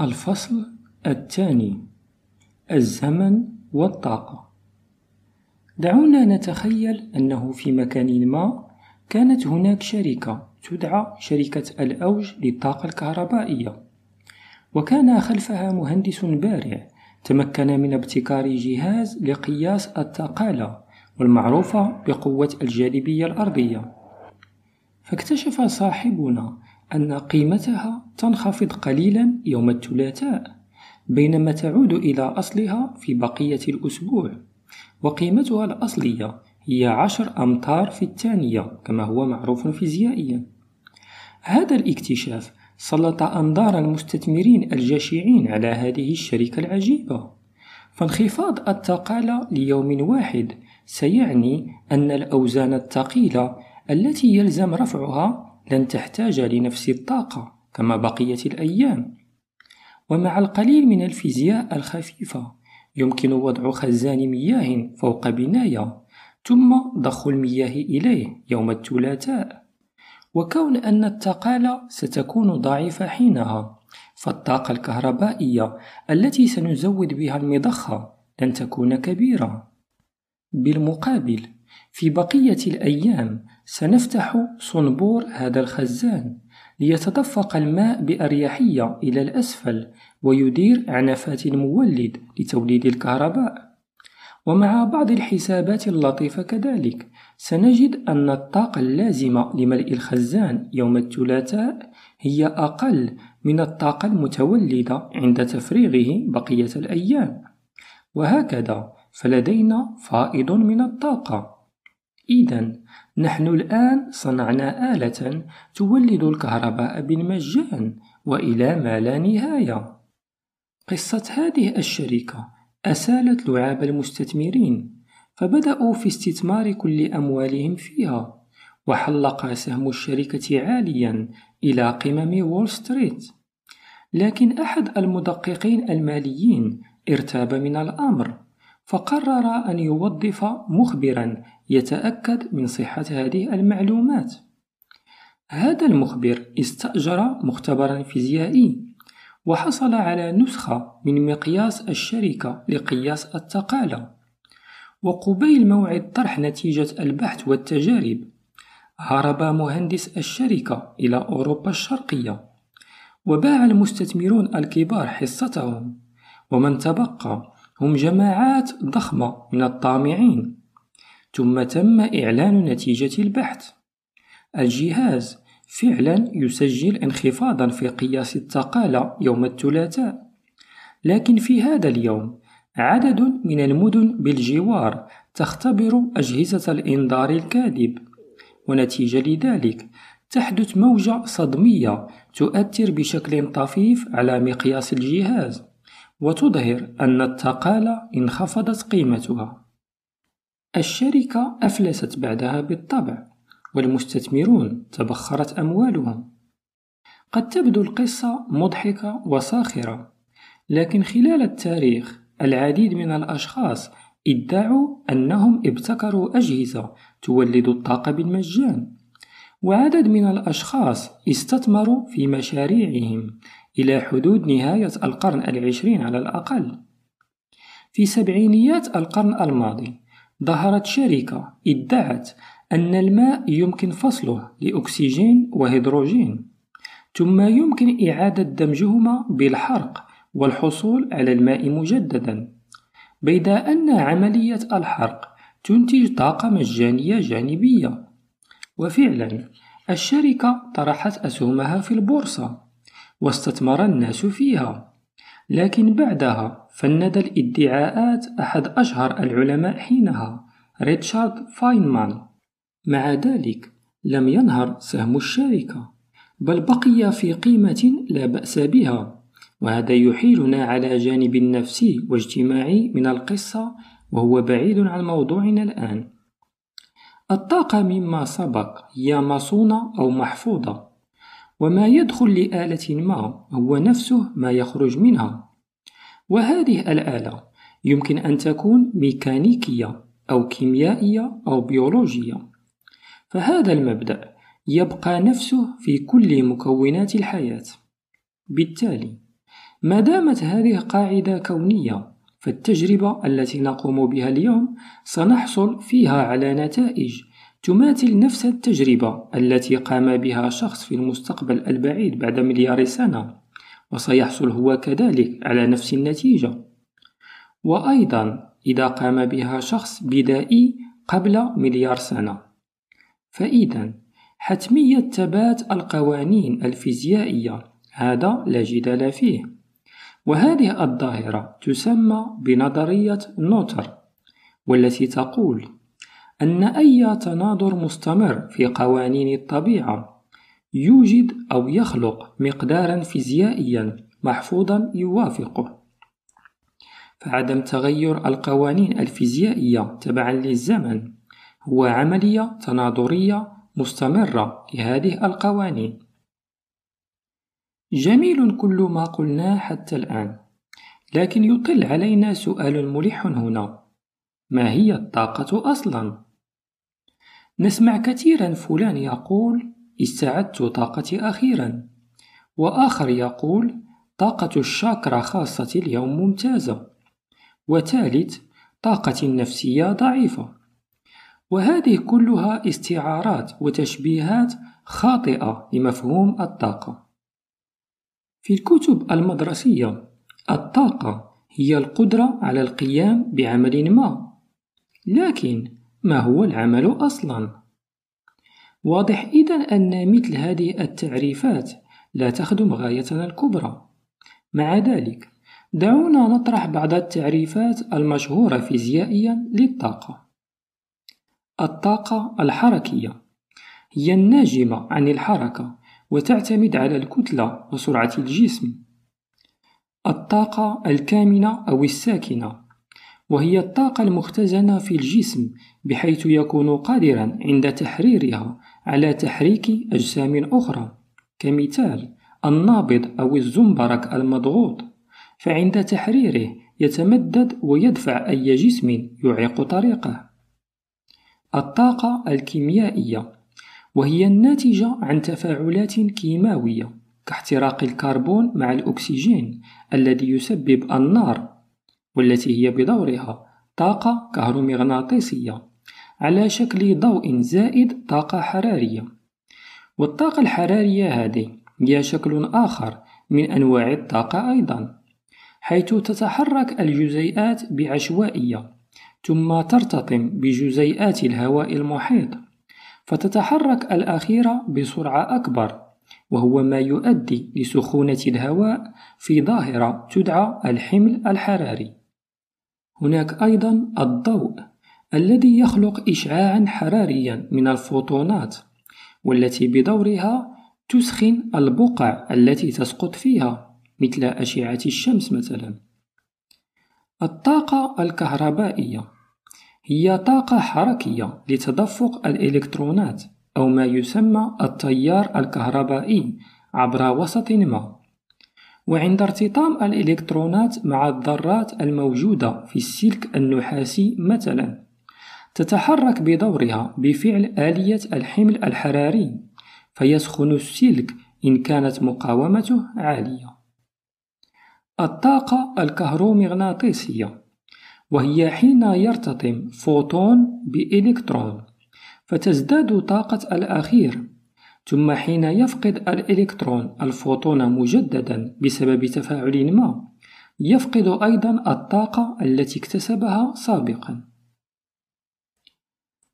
الفصل الثاني الزمن والطاقة. دعونا نتخيل أنه في مكان ما كانت هناك شركة تدعى شركة الأوج للطاقة الكهربائية. وكان خلفها مهندس بارع تمكن من ابتكار جهاز لقياس الثقالة والمعروفة بقوة الجاذبية الأرضية. فاكتشف صاحبنا أن قيمتها تنخفض قليلا يوم الثلاثاء بينما تعود إلى أصلها في بقية الأسبوع. وقيمتها الأصلية هي عشر أمتار في الثانية كما هو معروف فيزيائيا. هذا الاكتشاف سلط أنظار المستثمرين الجشعين على هذه الشركة العجيبة. فانخفاض الثقالة ليوم واحد سيعني أن الأوزان الثقيلة التي يلزم رفعها لن تحتاج لنفس الطاقة كما بقية الأيام. ومع القليل من الفيزياء الخفيفة يمكن وضع خزان مياه فوق بناية ثم ضخ المياه إليه يوم الثلاثاء. وكون أن الثقالة ستكون ضعيفة حينها فالطاقة الكهربائية التي سنزود بها المضخة لن تكون كبيرة. بالمقابل في بقية الأيام سنفتح صنبور هذا الخزان ليتدفق الماء بأريحية إلى الأسفل ويدير عنفات المولد لتوليد الكهرباء. ومع بعض الحسابات اللطيفة كذلك سنجد أن الطاقة اللازمة لملء الخزان يوم الثلاثاء هي أقل من الطاقة المتولدة عند تفريغه بقية الأيام. وهكذا فلدينا فائض من الطاقة. إذا نحن الآن صنعنا آلة تولد الكهرباء بالمجان وإلى ما لا نهاية. قصة هذه الشركة أسالت لعاب المستثمرين، فبدأوا في استثمار كل أموالهم فيها، وحلق سهم الشركة عاليا إلى قمم وول ستريت. لكن أحد المدققين الماليين ارتاب من الأمر فقرر أن يوظف مخبرا يتأكد من صحة هذه المعلومات. هذا المخبر استأجر مختبرا فيزيائي وحصل على نسخة من مقياس الشركة لقياس الثقالة وقبيل موعد طرح نتيجة البحث والتجارب هرب مهندس الشركة إلى أوروبا الشرقية وباع المستثمرون الكبار حصتهم. ومن تبقى هم جماعات ضخمة من الطامعين. ثم تم إعلان نتيجة البحث. الجهاز فعلا يسجل انخفاضا في قياس الثقالة يوم الثلاثاء. لكن في هذا اليوم عدد من المدن بالجوار تختبر أجهزة الإنذار الكاذب. ونتيجة لذلك تحدث موجة صدمية تؤثر بشكل طفيف على مقياس الجهاز. وتظهر أن الثقالة انخفضت قيمتها. الشركة أفلست بعدها بالطبع والمستثمرون تبخرت أموالهم. قد تبدو القصة مضحكة وساخرة لكن خلال التاريخ العديد من الأشخاص ادعوا أنهم ابتكروا أجهزة تولد الطاقة بالمجان. وعدد من الأشخاص استثمروا في مشاريعهم إلى حدود نهاية القرن العشرين على الأقل. في سبعينيات القرن الماضي ظهرت شركة ادعت أن الماء يمكن فصله لأكسجين وهيدروجين ثم يمكن إعادة دمجهما بالحرق والحصول على الماء مجددا بيد أن عملية الحرق تنتج طاقة مجانية جانبية وفعلا الشركة طرحت أسهمها في البورصة واستثمر الناس فيها. لكن بعدها فند الادعاءات أحد أشهر العلماء حينها ريتشارد فاينمان. مع ذلك لم ينهر سهم الشركة بل بقي في قيمة لا بأس بها وهذا يحيلنا على جانب نفسي واجتماعي من القصة وهو بعيد عن موضوعنا الآن. الطاقة مما سبق هي مصونة أو محفوظة. وما يدخل لآلة ما هو نفسه ما يخرج منها. وهذه الآلة يمكن أن تكون ميكانيكية أو كيميائية أو بيولوجية. فهذا المبدأ يبقى نفسه في كل مكونات الحياة. بالتالي ما دامت هذه قاعدة كونية فالتجربة التي نقوم بها اليوم سنحصل فيها على نتائج تماثل نفس التجربة التي قام بها شخص في المستقبل البعيد بعد مليار سنة وسيحصل هو كذلك على نفس النتيجة. وأيضا إذا قام بها شخص بدائي قبل مليار سنة. فإذا حتمية ثبات القوانين الفيزيائية هذا لا جدال فيه. وهذه الظاهرة تسمى بنظرية نوتر والتي تقول أن أي تناظر مستمر في قوانين الطبيعة يوجد أو يخلق مقدارا فيزيائيا محفوظا يوافقه. فعدم تغير القوانين الفيزيائية تبعا للزمن هو عملية تناظرية مستمرة لهذه القوانين. جميل كل ما قلناه حتى الآن لكن يطل علينا سؤال ملح هنا. ما هي الطاقة أصلا؟ نسمع كثيرا فلان يقول استعدت طاقتي أخيرا وآخر يقول طاقة الشاكرا خاصة اليوم ممتازة وثالث طاقتي النفسية ضعيفة. وهذه كلها استعارات وتشبيهات خاطئة لمفهوم الطاقة. في الكتب المدرسية الطاقة هي القدرة على القيام بعمل ما لكن ما هو العمل أصلا؟ واضح إذا أن مثل هذه التعريفات لا تخدم غايتنا الكبرى. مع ذلك دعونا نطرح بعض التعريفات المشهورة فيزيائيا للطاقة. الطاقة الحركية هي الناجمة عن الحركة. وتعتمد على الكتلة وسرعة الجسم. الطاقة الكامنة أو الساكنة وهي الطاقة المختزنة في الجسم بحيث يكون قادرا عند تحريرها على تحريك أجسام أخرى. كمثال النابض أو الزنبرك المضغوط فعند تحريره يتمدد ويدفع أي جسم يعيق طريقه. الطاقة الكيميائية وهي الناتجة عن تفاعلات كيماوية كاحتراق الكربون مع الأكسجين الذي يسبب النار والتي هي بدورها طاقة كهرومغناطيسية على شكل ضوء زائد طاقة حرارية. والطاقة الحرارية هذه هي شكل آخر من أنواع الطاقة أيضا حيث تتحرك الجزيئات بعشوائية ثم ترتطم بجزيئات الهواء المحيط. فتتحرك الأخيرة بسرعة أكبر وهو ما يؤدي لسخونة الهواء في ظاهرة تدعى الحمل الحراري. هناك أيضا الضوء الذي يخلق إشعاعا حراريا من الفوتونات والتي بدورها تسخن البقع التي تسقط فيها مثل أشعة الشمس مثلا. الطاقة الكهربائية هي طاقة حركية لتدفق الإلكترونات أو ما يسمى التيار الكهربائي عبر وسط ما. وعند ارتطام الإلكترونات مع الذرات الموجودة في السلك النحاسي مثلا تتحرك بدورها بفعل آلية الحمل الحراري فيسخن السلك إن كانت مقاومته عالية. الطاقة الكهرومغناطيسية وهي حين يرتطم فوتون بإلكترون فتزداد طاقة الأخير. ثم حين يفقد الإلكترون الفوتون مجددا بسبب تفاعل ما يفقد أيضا الطاقة التي اكتسبها سابقا.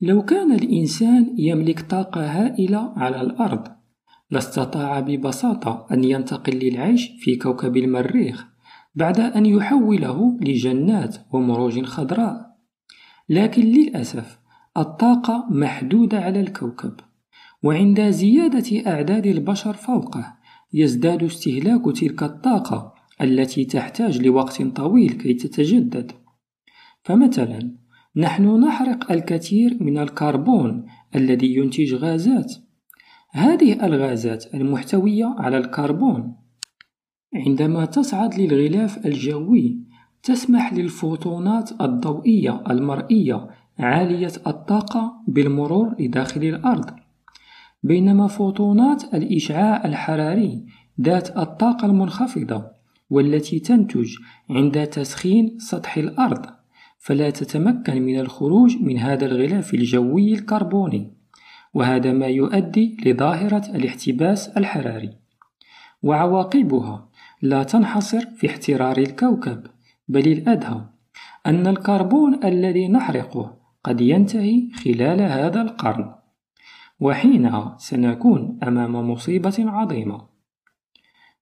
لو كان الإنسان يملك طاقة هائلة على الأرض لاستطاع ببساطة أن ينتقل للعيش في كوكب المريخ. بعد أن يحوله لجنات ومروج خضراء. لكن للأسف الطاقة محدودة على الكوكب وعند زيادة أعداد البشر فوقه يزداد استهلاك تلك الطاقة التي تحتاج لوقت طويل كي تتجدد. فمثلا نحن نحرق الكثير من الكربون الذي ينتج غازات. هذه الغازات المحتوية على الكربون عندما تصعد للغلاف الجوي تسمح للفوتونات الضوئية المرئية عالية الطاقة بالمرور لداخل الأرض. بينما فوتونات الإشعاع الحراري ذات الطاقة المنخفضة والتي تنتج عند تسخين سطح الأرض فلا تتمكن من الخروج من هذا الغلاف الجوي الكربوني وهذا ما يؤدي لظاهرة الاحتباس الحراري. وعواقبها لا تنحصر في احترار الكوكب بل الأدهى أن الكربون الذي نحرقه قد ينتهي خلال هذا القرن وحينها سنكون أمام مصيبة عظيمة.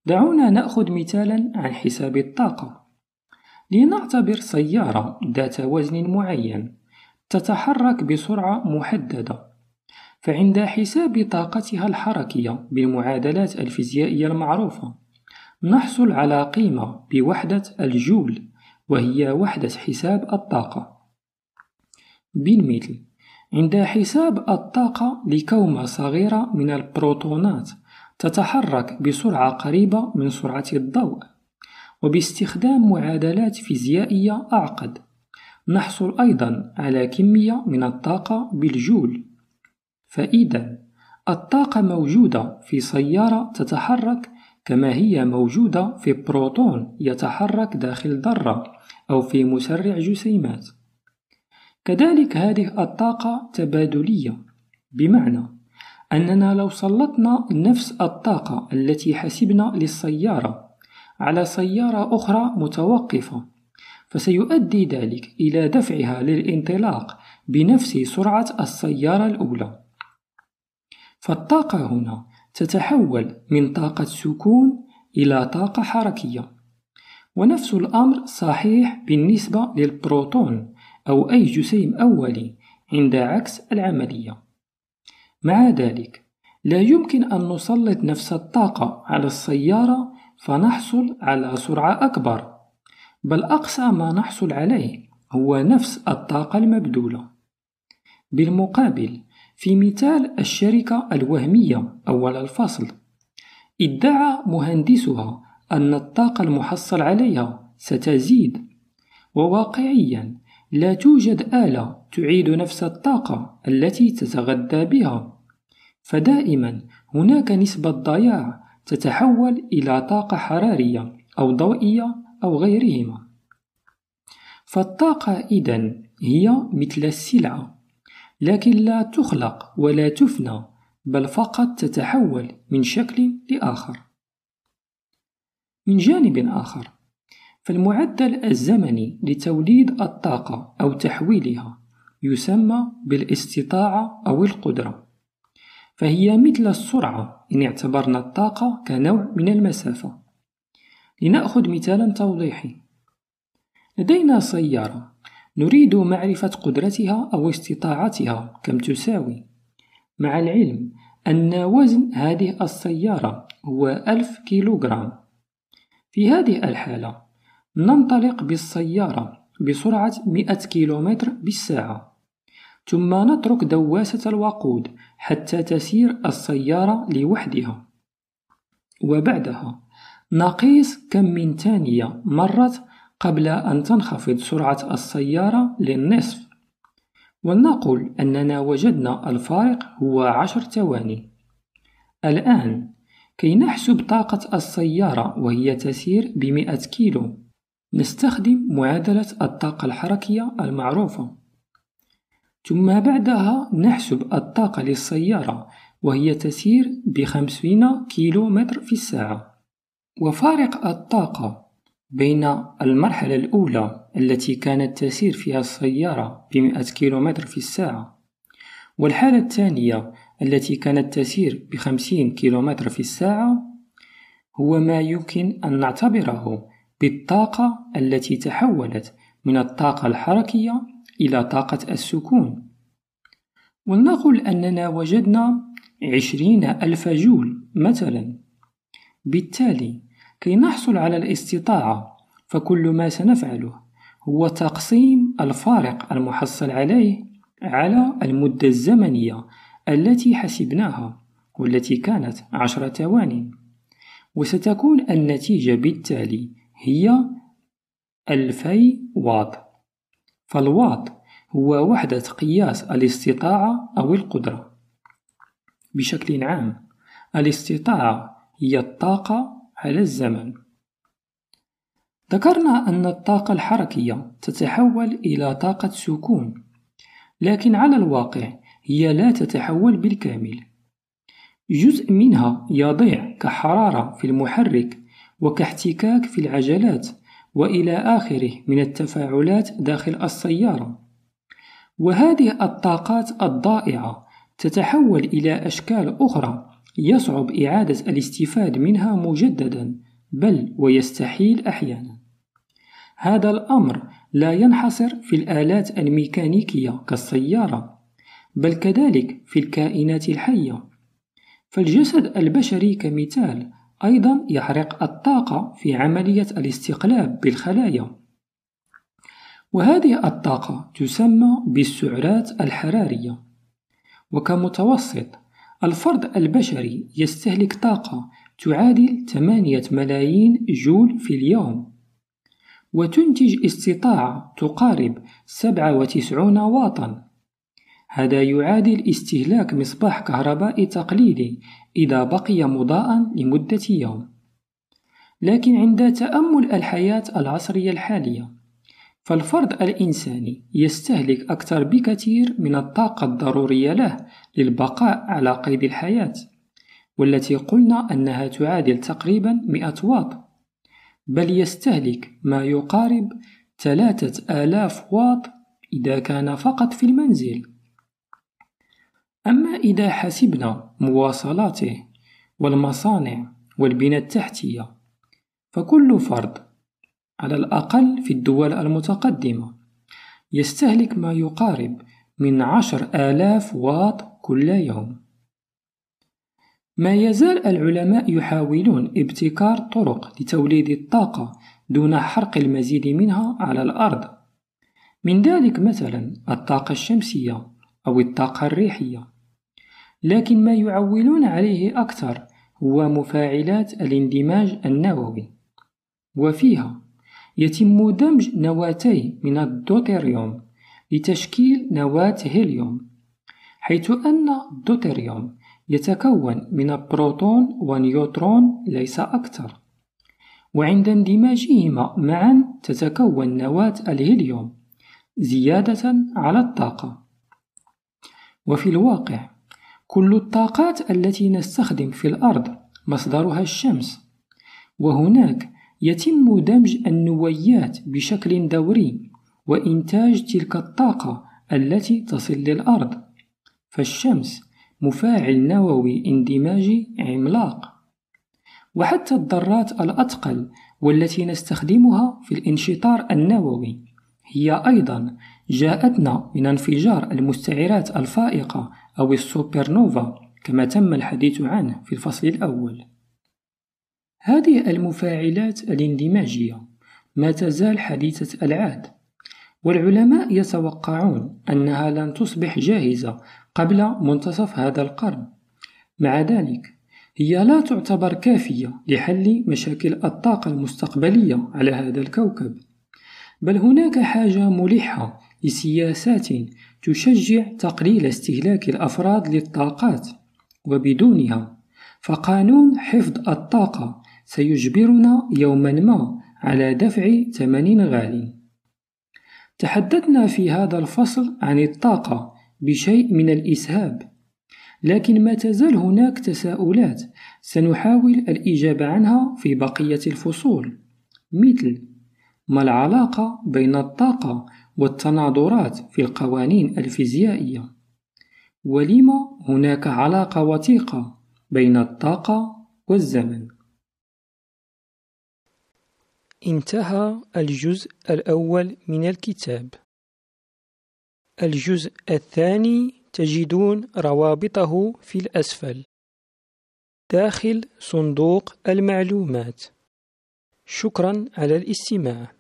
دعونا نأخذ مثالا عن حساب الطاقة. لنعتبر سيارة ذات وزن معين تتحرك بسرعة محددة فعند حساب طاقتها الحركية بالمعادلات الفيزيائية المعروفة نحصل على قيمة بوحدة الجول وهي وحدة حساب الطاقة. بالمثل عند حساب الطاقة لكومة صغيرة من البروتونات تتحرك بسرعة قريبة من سرعة الضوء وباستخدام معادلات فيزيائية أعقد. نحصل أيضا على كمية من الطاقة بالجول. فإذا الطاقة موجودة في سيارة تتحرك كما هي موجودة في بروتون يتحرك داخل ذرة أو في مسرع جسيمات. كذلك هذه الطاقة تبادلية. بمعنى أننا لو سلطنا نفس الطاقة التي حسبنا للسيارة على سيارة أخرى متوقفة فسيؤدي ذلك إلى دفعها للانطلاق بنفس سرعة السيارة الأولى. فالطاقة هنا تتحول من طاقة سكون إلى طاقة حركية. ونفس الأمر صحيح بالنسبة للبروتون أو أي جسيم أولي عند عكس العملية. مع ذلك لا يمكن أن نسلط نفس الطاقة على السيارة فنحصل على سرعة أكبر بل أقصى ما نحصل عليه هو نفس الطاقة المبذولة. بالمقابل في مثال الشركة الوهمية أول الفصل. ادعى مهندسها أن الطاقة المحصل عليها ستزيد. وواقعيا لا توجد آلة تعيد نفس الطاقة التي تتغذى بها. فدائما هناك نسبة ضياع تتحول إلى طاقة حرارية أو ضوئية أو غيرهما. فالطاقة إذن هي مثل السلعة. لكن لا تخلق ولا تفنى بل فقط تتحول من شكل لآخر. من جانب آخر فالمعدل الزمني لتوليد الطاقة أو تحويلها يسمى بالاستطاعة أو القدرة فهي مثل السرعة إن اعتبرنا الطاقة كنوع من المسافة. لنأخذ مثالا توضيحي. لدينا سيارة نريد معرفة قدرتها أو استطاعتها كم تساوي؟ مع العلم أن وزن هذه السيارة هو ألف كيلوغرام. في هذه الحالة ننطلق بالسيارة بسرعة 100 كيلومتر بالساعة. ثم نترك دواسة الوقود حتى تسير السيارة لوحدها. وبعدها نقيس كم من ثانية مرت قبل أن تنخفض سرعة السيارة للنصف. ولنقل أننا وجدنا الفارق هو عشر ثواني. الآن كي نحسب طاقة السيارة وهي تسير بمئة كيلو نستخدم معادلة الطاقة الحركية المعروفة. ثم بعدها نحسب الطاقة للسيارة وهي تسير بخمسين كيلو متر في الساعة. وفارق الطاقة بين المرحلة الأولى التي كانت تسير فيها السيارة بمئة كيلومتر في الساعة والحالة الثانية التي كانت تسير بخمسين كيلومتر في الساعة هو ما يمكن أن نعتبره بالطاقة التي تحولت من الطاقة الحركية إلى طاقة السكون. ولنقل أننا وجدنا عشرين ألف جول مثلا. بالتالي كي نحصل على الاستطاعة فكل ما سنفعله هو تقسيم الفارق المحصل عليه على المدة الزمنية التي حسبناها والتي كانت عشر ثوان وستكون النتيجة بالتالي هي ألفي واط فالواط هو وحدة قياس الاستطاعة أو القدرة. بشكل عام الاستطاعة هي الطاقة على الزمن؟ ذكرنا أن الطاقة الحركية تتحول إلى طاقة سكون لكن على الواقع هي لا تتحول بالكامل. جزء منها يضيع كحرارة في المحرك وكاحتكاك في العجلات وإلى آخره من التفاعلات داخل السيارة. وهذه الطاقات الضائعة تتحول إلى أشكال أخرى يصعب إعادة الاستفاد منها مجددا بل ويستحيل أحيانا. هذا الأمر لا ينحصر في الآلات الميكانيكية كالسيارة بل كذلك في الكائنات الحية. فالجسد البشري كمثال أيضا يحرق الطاقة في عملية الاستقلاب بالخلايا. وهذه الطاقة تسمى بالسعرات الحرارية. وكمتوسط الفرد البشري يستهلك طاقة تعادل 8 ملايين جول في اليوم وتنتج استطاعة تقارب 97 واطا. هذا يعادل استهلاك مصباح كهربائي تقليدي إذا بقي مضاء لمدة يوم. لكن عند تأمل الحياة العصرية الحالية فالفرد الإنساني يستهلك أكثر بكثير من الطاقة الضرورية له للبقاء على قيد الحياة والتي قلنا أنها تعادل تقريبا 100 واط. بل يستهلك ما يقارب ثلاثة آلاف واط إذا كان فقط في المنزل. أما إذا حسبنا مواصلاته والمصانع والبنى التحتية فكل فرد على الأقل في الدول المتقدمة يستهلك ما يقارب من عشر آلاف واط كل يوم. ما يزال العلماء يحاولون ابتكار طرق لتوليد الطاقة دون حرق المزيد منها على الأرض. من ذلك مثلا الطاقة الشمسية أو الطاقة الريحية. لكن ما يعولون عليه أكثر هو مفاعلات الاندماج النووي. وفيها يتم دمج نواتي من الدوتيريوم لتشكيل نواة هيليوم. حيث أن الدوتيريوم يتكون من بروتون ونيوترون ليس أكثر. وعند اندماجهما معا تتكون نواة الهيليوم زيادة على الطاقة. وفي الواقع كل الطاقات التي نستخدم في الأرض مصدرها الشمس. وهناك يتم دمج النويات بشكل دوري وإنتاج تلك الطاقة التي تصل للأرض. فالشمس مفاعل نووي اندماجي عملاق. وحتى الذرات الأثقل والتي نستخدمها في الانشطار النووي هي أيضا جاءتنا من انفجار المستعرات الفائقة أو السوبر نوفا كما تم الحديث عنه في الفصل الأول. هذه المفاعلات الاندماجية ما تزال حديثة العهد والعلماء يتوقعون أنها لن تصبح جاهزة قبل منتصف هذا القرن. مع ذلك هي لا تعتبر كافية لحل مشاكل الطاقة المستقبلية على هذا الكوكب بل هناك حاجة ملحة لسياسات تشجع تقليل استهلاك الأفراد للطاقات وبدونها فقانون حفظ الطاقة سيجبرنا يوما ما على دفع ثمن غال تحدثنا في هذا الفصل عن الطاقة بشيء من الإسهاب. لكن ما تزال هناك تساؤلات سنحاول الإجابة عنها في بقية الفصول مثل ما العلاقة بين الطاقة والتناظرات في القوانين الفيزيائية؟ ولما هناك علاقة وثيقة بين الطاقة والزمن؟ انتهى الجزء الأول من الكتاب. الجزء الثاني تجدون روابطه في الأسفل. داخل صندوق المعلومات. شكرا على الاستماع.